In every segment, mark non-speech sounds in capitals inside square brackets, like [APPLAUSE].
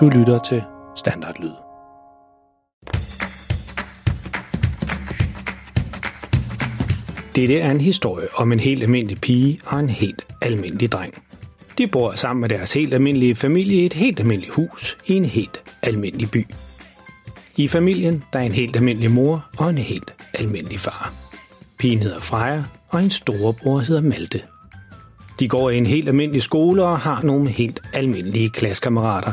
Du lytter til Standardlyd. Dette er en historie om en helt almindelig pige og en helt almindelig dreng. De bor sammen med deres helt almindelige familie i et helt almindeligt hus i en helt almindelig by. I familien der er en helt almindelig mor og en helt almindelig far. Pigen hedder Freja, og en storebror hedder Malte. De går i en helt almindelig skole og har nogle helt almindelige klassekammerater.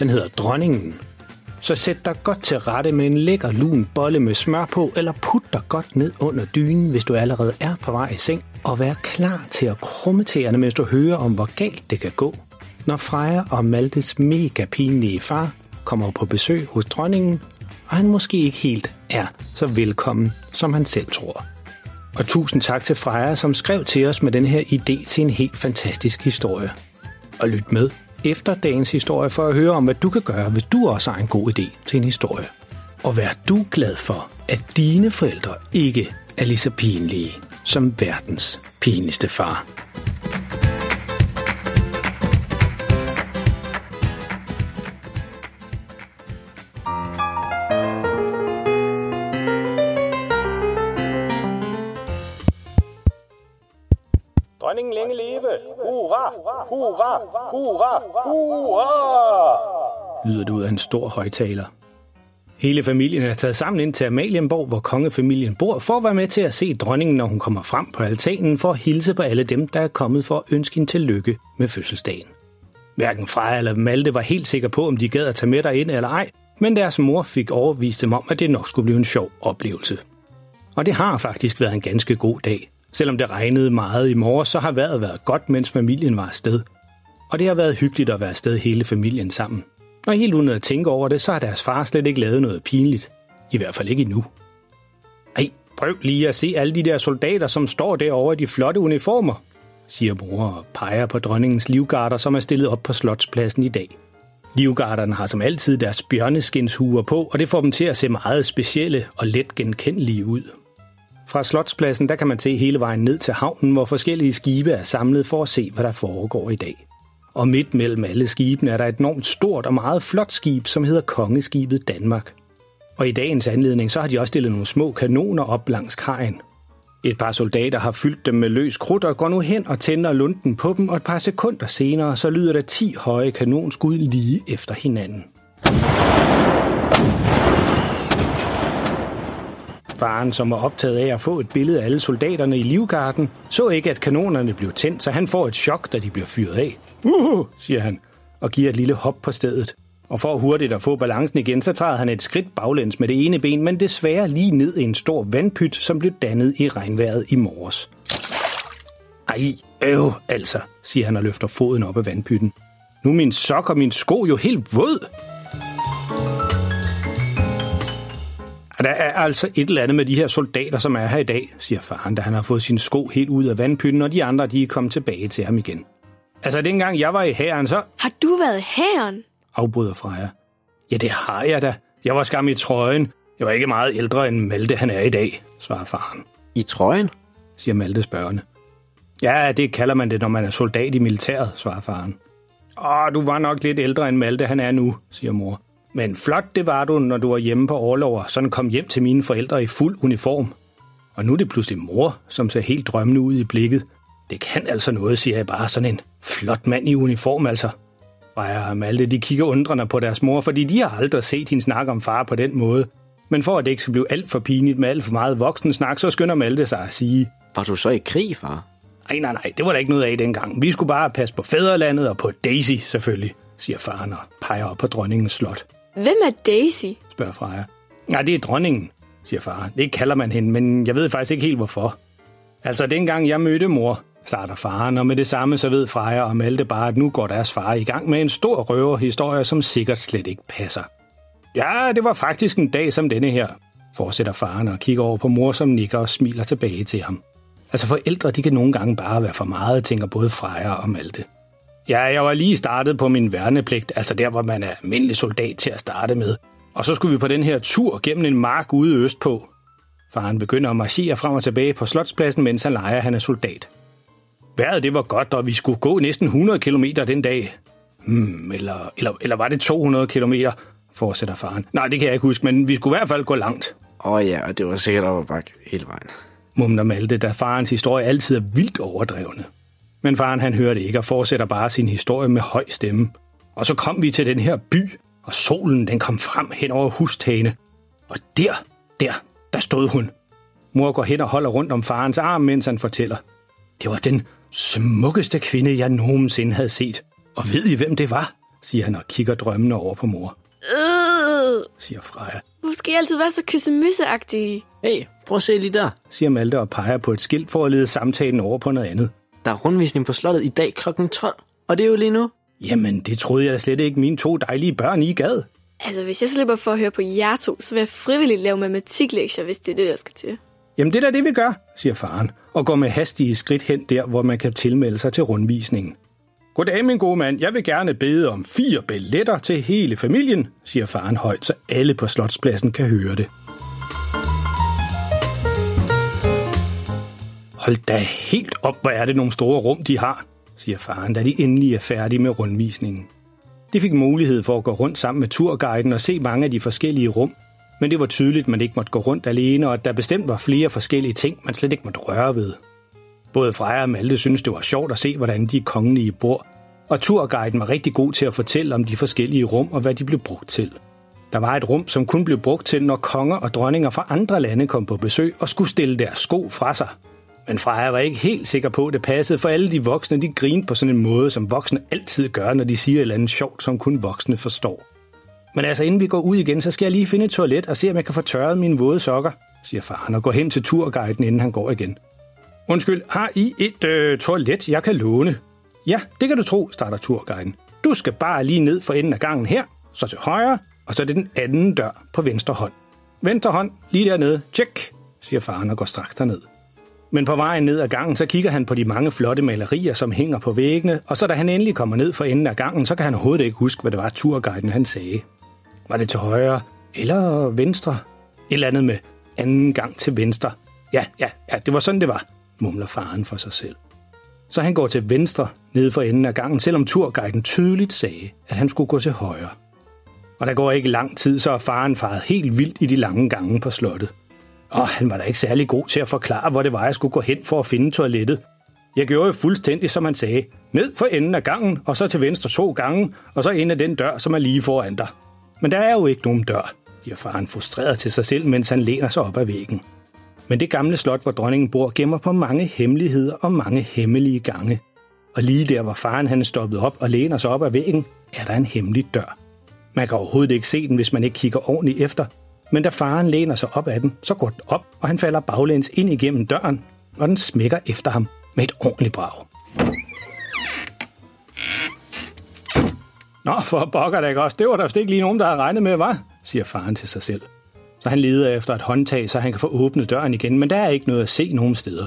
den hedder Dronningen. Så sæt dig godt til rette med en lækker lun bolle med smør på, eller put dig godt ned under dynen, hvis du allerede er på vej i seng, og vær klar til at krumme tæerne, mens du hører om, hvor galt det kan gå, når Freja og Maltes mega pinlige far kommer på besøg hos dronningen, og han måske ikke helt er så velkommen, som han selv tror. Og tusind tak til Freja, som skrev til os med den her idé til en helt fantastisk historie. Og lyt med efter dagens historie for at høre om, hvad du kan gøre, hvis du også har en god idé til en historie. Og vær du glad for, at dine forældre ikke er lige så pinlige som verdens pinligste far. Hurra! Hurra! Hurra! lyder det ud af en stor højtaler. Hele familien er taget sammen ind til Amalienborg, hvor kongefamilien bor, for at være med til at se dronningen, når hun kommer frem på altanen, for at hilse på alle dem, der er kommet for at ønske hende tillykke med fødselsdagen. Hverken Freja eller Malte var helt sikre på, om de gad at tage med ind eller ej, men deres mor fik overvist dem om, at det nok skulle blive en sjov oplevelse. Og det har faktisk været en ganske god dag. Selvom det regnede meget i morges, så har vejret været godt, mens familien var afsted. Og det har været hyggeligt at være afsted hele familien sammen. Og helt uden at tænke over det, så har deres far slet ikke lavet noget pinligt. I hvert fald ikke endnu. Ej, prøv lige at se alle de der soldater, som står derovre i de flotte uniformer, siger mor og peger på dronningens livgarder, som er stillet op på slotspladsen i dag. Livgarderne har som altid deres bjørneskinshuer på, og det får dem til at se meget specielle og let genkendelige ud. Fra Slotspladsen der kan man se hele vejen ned til havnen, hvor forskellige skibe er samlet for at se, hvad der foregår i dag. Og midt mellem alle skibene er der et enormt stort og meget flot skib, som hedder Kongeskibet Danmark. Og i dagens anledning så har de også stillet nogle små kanoner op langs kajen. Et par soldater har fyldt dem med løs krudt og går nu hen og tænder lunden på dem, og et par sekunder senere så lyder der 10 høje kanonskud lige efter hinanden. Faren, som var optaget af at få et billede af alle soldaterne i livgarden, så ikke, at kanonerne blev tændt, så han får et chok, da de bliver fyret af. Uh, siger han, og giver et lille hop på stedet. Og for hurtigt at få balancen igen, så træder han et skridt baglæns med det ene ben, men desværre lige ned i en stor vandpyt, som blev dannet i regnvejret i morges. Ej, øv, altså, siger han og løfter foden op af vandpytten. Nu er min sok og min sko jo helt våd. Er altså et eller andet med de her soldater, som er her i dag, siger faren, da han har fået sine sko helt ud af vandpytten, og de andre de er kommet tilbage til ham igen. Altså, dengang jeg var i hæren, så... Har du været i hæren? afbryder Freja. Ja, det har jeg da. Jeg var skam i trøjen. Jeg var ikke meget ældre end Malte, han er i dag, svarer faren. I trøjen? siger Malte spørgende. Ja, det kalder man det, når man er soldat i militæret, svarer faren. Åh, du var nok lidt ældre end Malte, han er nu, siger mor. Men flot det var du, når du var hjemme på overlov sådan kom hjem til mine forældre i fuld uniform. Og nu er det pludselig mor, som ser helt drømmende ud i blikket. Det kan altså noget, siger jeg bare. Sådan en flot mand i uniform, altså. Freja og Malte, de kigger undrende på deres mor, fordi de har aldrig set hende snakke om far på den måde. Men for at det ikke skal blive alt for pinligt med alt for meget voksen snak, så skynder Malte sig at sige... Var du så i krig, far? Nej, nej, nej, det var der ikke noget af dengang. Vi skulle bare passe på fædrelandet og på Daisy, selvfølgelig, siger faren og peger op på dronningens slot. Hvem er Daisy? spørger Freja. Nej, det er dronningen, siger far. Det kalder man hende, men jeg ved faktisk ikke helt hvorfor. Altså, dengang jeg mødte mor, starter faren, og med det samme så ved Freja og Malte bare, at nu går deres far i gang med en stor røverhistorie, som sikkert slet ikke passer. Ja, det var faktisk en dag som denne her, fortsætter faren og kigger over på mor, som nikker og smiler tilbage til ham. Altså forældre, de kan nogle gange bare være for meget, tænker både Freja og Malte. Ja, jeg var lige startet på min værnepligt, altså der, hvor man er almindelig soldat til at starte med. Og så skulle vi på den her tur gennem en mark ude øst på. Faren begynder at marchere frem og tilbage på slotspladsen, mens han leger, han er soldat. Vejret det var godt, og vi skulle gå næsten 100 km den dag. Hmm, eller, eller, eller var det 200 km, fortsætter faren. Nej, det kan jeg ikke huske, men vi skulle i hvert fald gå langt. Åh oh, ja, og det var sikkert op ad bakke hele vejen. Mumler Malte, da farens historie altid er vildt overdrevne. Men faren han hører det ikke og fortsætter bare sin historie med høj stemme. Og så kom vi til den her by, og solen den kom frem hen over hustagene. Og der, der, der stod hun. Mor går hen og holder rundt om farens arm, mens han fortæller. Det var den smukkeste kvinde, jeg nogensinde havde set. Og ved I, hvem det var? siger han og kigger drømmende over på mor. Øh, Siger Freja, hvorfor skal I altid være så kyssemysseagtige? Hey, prøv at se lige der. siger Malte og peger på et skilt for at lede samtalen over på noget andet. Der er rundvisning på slottet i dag kl. 12, og det er jo lige nu. Jamen, det troede jeg da slet ikke mine to dejlige børn i gad. Altså, hvis jeg slipper for at høre på jer to, så vil jeg frivilligt lave matematiklektier, hvis det er det, der skal til. Jamen, det er da det, vi gør, siger faren, og går med hastige skridt hen der, hvor man kan tilmelde sig til rundvisningen. Goddag, min gode mand. Jeg vil gerne bede om fire billetter til hele familien, siger faren højt, så alle på slotspladsen kan høre det. Hold da helt op, hvor er det nogle store rum, de har, siger faren, da de endelig er færdige med rundvisningen. De fik mulighed for at gå rundt sammen med turguiden og se mange af de forskellige rum, men det var tydeligt, at man ikke måtte gå rundt alene, og at der bestemt var flere forskellige ting, man slet ikke måtte røre ved. Både Freja og Malte synes det var sjovt at se, hvordan de kongelige bor, og turguiden var rigtig god til at fortælle om de forskellige rum og hvad de blev brugt til. Der var et rum, som kun blev brugt til, når konger og dronninger fra andre lande kom på besøg og skulle stille deres sko fra sig. Men Freja var ikke helt sikker på, at det passede, for alle de voksne de grinede på sådan en måde, som voksne altid gør, når de siger et eller andet sjovt, som kun voksne forstår. Men altså, inden vi går ud igen, så skal jeg lige finde et toilet og se, om jeg kan få tørret mine våde sokker, siger faren og går hen til turguiden, inden han går igen. Undskyld, har I et øh, toilet, jeg kan låne? Ja, det kan du tro, starter turguiden. Du skal bare lige ned for enden af gangen her, så til højre, og så er det den anden dør på venstre hånd. Venstre hånd, lige dernede, tjek, siger faren og går straks derned. Men på vejen ned ad gangen, så kigger han på de mange flotte malerier, som hænger på væggene, og så da han endelig kommer ned for enden af gangen, så kan han overhovedet ikke huske, hvad det var, turguiden han sagde. Var det til højre eller venstre? Et eller andet med anden gang til venstre. Ja, ja, ja, det var sådan, det var, mumler faren for sig selv. Så han går til venstre ned for enden af gangen, selvom turguiden tydeligt sagde, at han skulle gå til højre. Og der går ikke lang tid, så er faren faret helt vildt i de lange gange på slottet. Og han var da ikke særlig god til at forklare, hvor det var, jeg skulle gå hen for at finde toilettet. Jeg gjorde jo fuldstændig, som han sagde. Ned for enden af gangen, og så til venstre to gange, og så ind ad den dør, som er lige foran dig. Men der er jo ikke nogen dør, siger faren frustreret til sig selv, mens han læner sig op ad væggen. Men det gamle slot, hvor dronningen bor, gemmer på mange hemmeligheder og mange hemmelige gange. Og lige der, hvor faren han er stoppet op og læner sig op ad væggen, er der en hemmelig dør. Man kan overhovedet ikke se den, hvis man ikke kigger ordentligt efter, men da faren læner sig op ad den, så går den op, og han falder baglæns ind igennem døren, og den smækker efter ham med et ordentligt brag. Nå, for pokker da ikke også. Det var der vist ikke lige nogen, der havde regnet med, var? siger faren til sig selv. Så han leder efter et håndtag, så han kan få åbnet døren igen, men der er ikke noget at se nogen steder.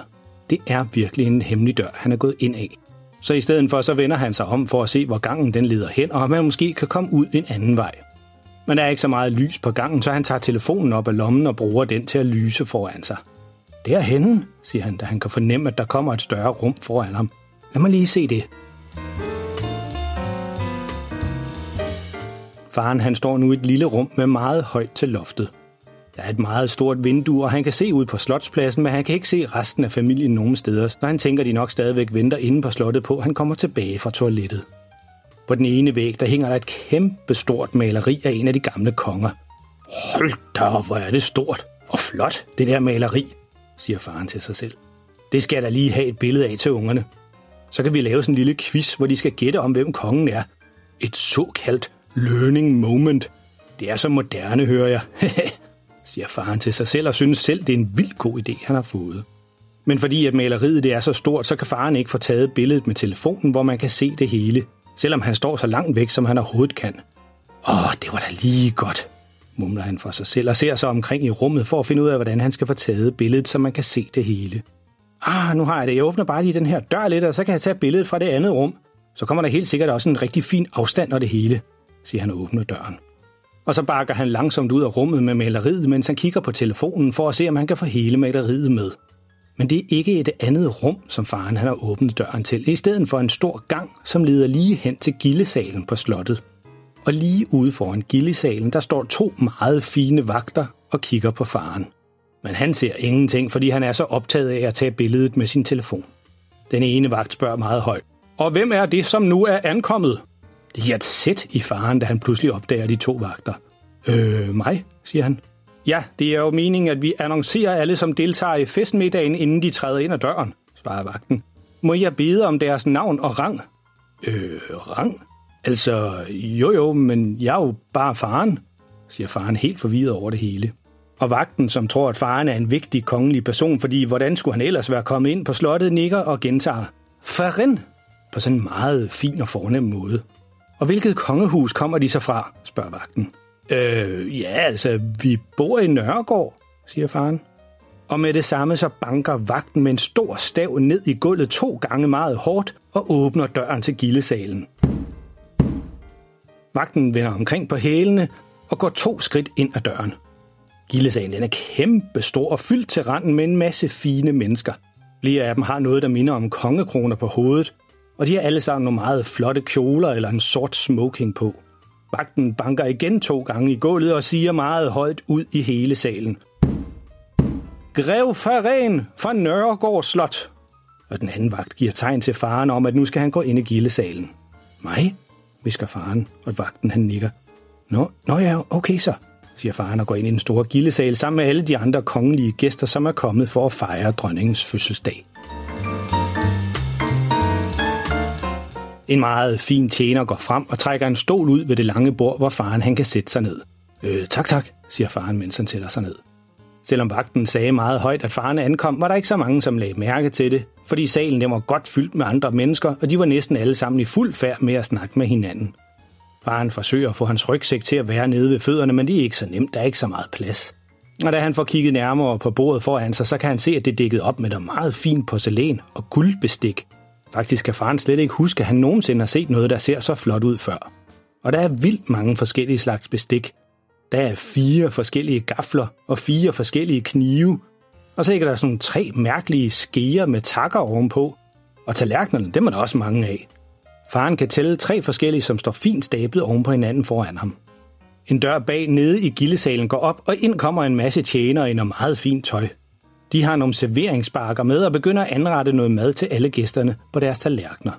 Det er virkelig en hemmelig dør, han er gået ind af. Så i stedet for, så vender han sig om for at se, hvor gangen den leder hen, og om han måske kan komme ud en anden vej. Men der er ikke så meget lys på gangen, så han tager telefonen op af lommen og bruger den til at lyse foran sig. Derhenne, siger han, da han kan fornemme, at der kommer et større rum foran ham. Lad mig lige se det. Faren han står nu i et lille rum med meget højt til loftet. Der er et meget stort vindue, og han kan se ud på slotspladsen, men han kan ikke se resten af familien nogen steder, så han tænker, de nok stadigvæk venter inde på slottet på, at han kommer tilbage fra toilettet. På den ene væg, der hænger der et kæmpe stort maleri af en af de gamle konger. Hold da op, hvor er det stort og flot, det der maleri, siger faren til sig selv. Det skal jeg da lige have et billede af til ungerne. Så kan vi lave sådan en lille quiz, hvor de skal gætte om, hvem kongen er. Et såkaldt learning moment. Det er så moderne, hører jeg, [LAUGHS] siger faren til sig selv og synes selv, det er en vild god idé, han har fået. Men fordi at maleriet det er så stort, så kan faren ikke få taget billedet med telefonen, hvor man kan se det hele, selvom han står så langt væk, som han overhovedet kan. Åh, det var da lige godt, mumler han for sig selv og ser sig omkring i rummet for at finde ud af, hvordan han skal få taget billedet, så man kan se det hele. Ah, nu har jeg det. Jeg åbner bare lige den her dør lidt, og så kan jeg tage billedet fra det andet rum. Så kommer der helt sikkert også en rigtig fin afstand og det hele, siger han og åbner døren. Og så bakker han langsomt ud af rummet med maleriet, mens han kigger på telefonen for at se, om han kan få hele maleriet med. Men det er ikke et andet rum, som faren han har åbnet døren til, i stedet for en stor gang, som leder lige hen til gildesalen på slottet. Og lige ude foran gildesalen, der står to meget fine vagter og kigger på faren. Men han ser ingenting, fordi han er så optaget af at tage billedet med sin telefon. Den ene vagt spørger meget højt. Og hvem er det, som nu er ankommet? Det giver et sæt i faren, da han pludselig opdager de to vagter. Øh, mig, siger han. Ja, det er jo meningen, at vi annoncerer alle, som deltager i festmiddagen, inden de træder ind ad døren, svarer vagten. Må jeg bede om deres navn og rang? Øh, rang? Altså, jo jo, men jeg er jo bare faren, siger faren helt forvirret over det hele. Og vagten, som tror, at faren er en vigtig kongelig person, fordi hvordan skulle han ellers være kommet ind på slottet, nikker og gentager. Faren! På sådan en meget fin og fornem måde. Og hvilket kongehus kommer de så fra, spørger vagten. Øh, ja, altså, vi bor i Nørregård, siger faren. Og med det samme så banker vagten med en stor stav ned i gulvet to gange meget hårdt og åbner døren til gildesalen. Vagten vender omkring på hælene og går to skridt ind ad døren. Gildesalen den er kæmpe stor og fyldt til randen med en masse fine mennesker. Flere af dem har noget, der minder om kongekroner på hovedet, og de har alle sammen nogle meget flotte kjoler eller en sort smoking på. Vagten banker igen to gange i gulvet og siger meget højt ud i hele salen. Grev Faren fra Nørregård Slot. Og den anden vagt giver tegn til faren om, at nu skal han gå ind i gildesalen. Mig? visker faren, og vagten han nikker. Nå, nå ja, okay så, siger faren og går ind i den store gildesal sammen med alle de andre kongelige gæster, som er kommet for at fejre dronningens fødselsdag. En meget fin tjener går frem og trækker en stol ud ved det lange bord, hvor faren han kan sætte sig ned. Øh, tak, tak, siger faren, mens han sætter sig ned. Selvom vagten sagde meget højt, at faren ankom, var der ikke så mange, som lagde mærke til det, fordi salen den var godt fyldt med andre mennesker, og de var næsten alle sammen i fuld færd med at snakke med hinanden. Faren forsøger at få hans rygsæk til at være nede ved fødderne, men det er ikke så nemt, der er ikke så meget plads. Og da han får kigget nærmere på bordet foran sig, så kan han se, at det er dækket op med noget meget fint porcelæn og guldbestik. Faktisk kan faren slet ikke huske, at han nogensinde har set noget, der ser så flot ud før. Og der er vildt mange forskellige slags bestik. Der er fire forskellige gafler og fire forskellige knive. Og så er der sådan tre mærkelige skeer med takker ovenpå. Og tallerkenerne, dem er der også mange af. Faren kan tælle tre forskellige, som står fint stablet oven på hinanden foran ham. En dør bag nede i gildesalen går op, og ind kommer en masse tjenere i noget meget fint tøj. De har nogle serveringsbakker med og begynder at anrette noget mad til alle gæsterne på deres tallerkener.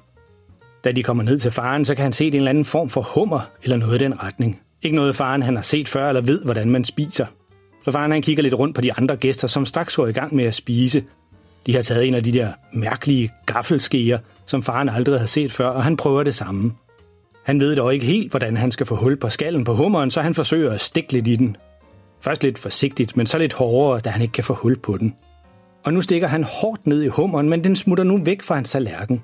Da de kommer ned til faren, så kan han se en eller anden form for hummer eller noget i den retning. Ikke noget faren han har set før eller ved, hvordan man spiser. Så faren han kigger lidt rundt på de andre gæster, som straks går i gang med at spise. De har taget en af de der mærkelige gaffelskeer, som faren aldrig har set før, og han prøver det samme. Han ved dog ikke helt, hvordan han skal få hul på skallen på hummeren, så han forsøger at stikke lidt i den. Først lidt forsigtigt, men så lidt hårdere, da han ikke kan få hul på den. Og nu stikker han hårdt ned i hummeren, men den smutter nu væk fra hans tallerken.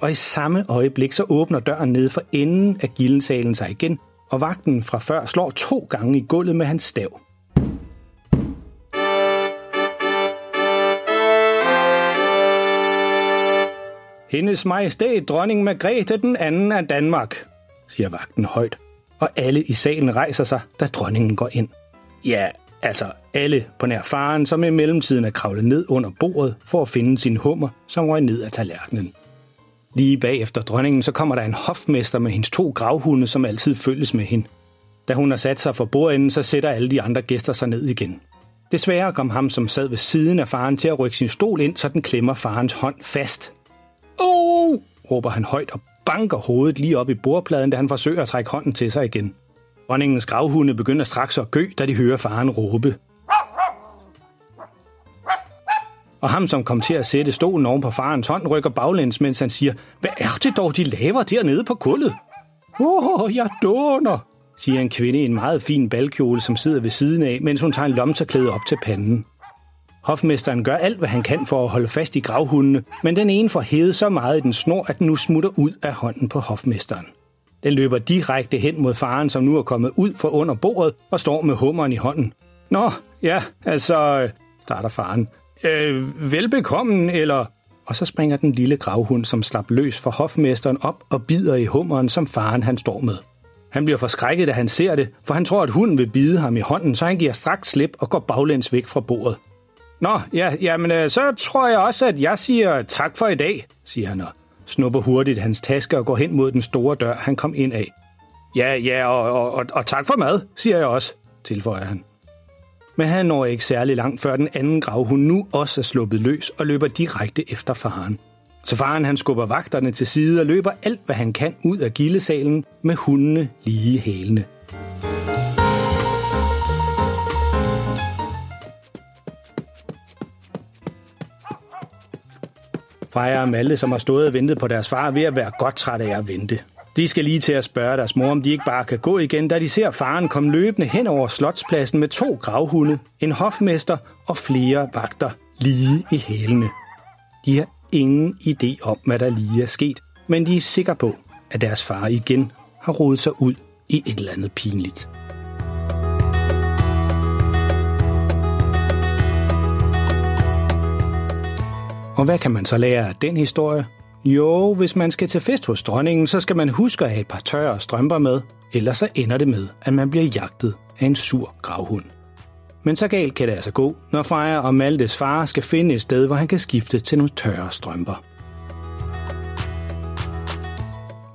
Og i samme øjeblik så åbner døren ned for enden af gildensalen sig igen, og vagten fra før slår to gange i gulvet med hans stav. Hendes majestæt, dronning Margrethe den anden af Danmark, siger vagten højt, og alle i salen rejser sig, da dronningen går ind. Ja, altså alle på nær faren, som i mellemtiden er kravlet ned under bordet for at finde sin hummer, som røg ned af tallerkenen. Lige bagefter dronningen, så kommer der en hofmester med hendes to gravhunde, som altid følges med hende. Da hun har sat sig for bordenden, så sætter alle de andre gæster sig ned igen. Desværre kom ham, som sad ved siden af faren, til at rykke sin stol ind, så den klemmer farens hånd fast. Oh! råber han højt og banker hovedet lige op i bordpladen, da han forsøger at trække hånden til sig igen. Dronningens gravhunde begynder straks at gø, da de hører faren råbe. Og ham, som kom til at sætte stolen oven på farens hånd, rykker baglæns, mens han siger, Hvad er det dog, de laver dernede på gulvet? Åh, oh, jeg dåner, siger en kvinde i en meget fin balkjole, som sidder ved siden af, mens hun tager en lomterklæde op til panden. Hofmesteren gør alt, hvad han kan for at holde fast i gravhundene, men den ene får hævet så meget i den snor, at den nu smutter ud af hånden på hofmesteren. Den løber direkte hen mod faren, som nu er kommet ud fra under bordet og står med hummeren i hånden. Nå, ja, altså, øh, starter faren. Øh, velbekommen, eller... Og så springer den lille gravhund, som slap løs for hofmesteren op og bider i hummeren, som faren han står med. Han bliver forskrækket, da han ser det, for han tror, at hunden vil bide ham i hånden, så han giver straks slip og går baglæns væk fra bordet. Nå, ja, jamen, øh, så tror jeg også, at jeg siger tak for i dag, siger han og snupper hurtigt hans taske og går hen mod den store dør, han kom ind af. Ja, ja, og, og, og, og tak for mad, siger jeg også, tilføjer han. Men han når ikke særlig langt, før den anden gravhund nu også er sluppet løs og løber direkte efter faren. Så faren han skubber vagterne til side og løber alt, hvad han kan ud af gildesalen med hundene lige hælende. Freja og Malte, som har stået og ventet på deres far, ved at være godt træt af at vente. De skal lige til at spørge deres mor, om de ikke bare kan gå igen, da de ser faren komme løbende hen over slotspladsen med to gravhunde, en hofmester og flere vagter lige i hælene. De har ingen idé om, hvad der lige er sket, men de er sikre på, at deres far igen har rodet sig ud i et eller andet pinligt. Og hvad kan man så lære af den historie? Jo, hvis man skal til fest hos dronningen, så skal man huske at have et par tørre strømper med, ellers så ender det med, at man bliver jagtet af en sur gravhund. Men så galt kan det altså gå, når Freja og Maltes far skal finde et sted, hvor han kan skifte til nogle tørre strømper.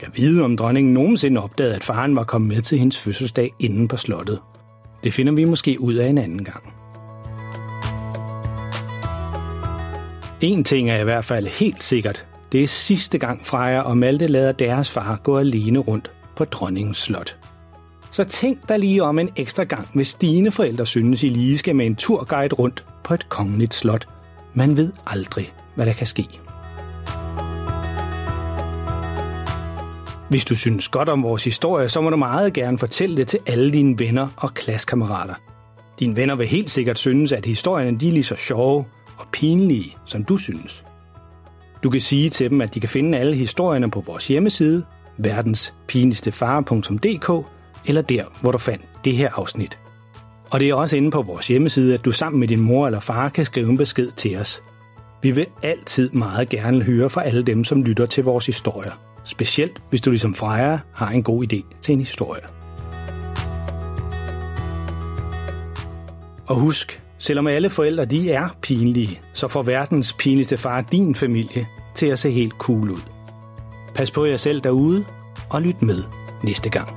Jeg ved, om dronningen nogensinde opdagede, at faren var kommet med til hendes fødselsdag inden på slottet. Det finder vi måske ud af en anden gang. En ting er i hvert fald helt sikkert. Det er sidste gang Freja og Malte lader deres far gå alene rundt på dronningens slot. Så tænk dig lige om en ekstra gang, hvis dine forældre synes, I lige skal med en turguide rundt på et kongeligt slot. Man ved aldrig, hvad der kan ske. Hvis du synes godt om vores historie, så må du meget gerne fortælle det til alle dine venner og klassekammerater. Dine venner vil helt sikkert synes, at historierne de er lige så sjove og pinlige, som du synes. Du kan sige til dem, at de kan finde alle historierne på vores hjemmeside, verdenspinligstefare.dk, eller der, hvor du fandt det her afsnit. Og det er også inde på vores hjemmeside, at du sammen med din mor eller far kan skrive en besked til os. Vi vil altid meget gerne høre fra alle dem, som lytter til vores historier. Specielt hvis du ligesom Freja har en god idé til en historie. Og husk, selvom alle forældre de er pinlige, så får verdens pinligste far din familie til at se helt cool ud. Pas på jer selv derude, og lyt med næste gang.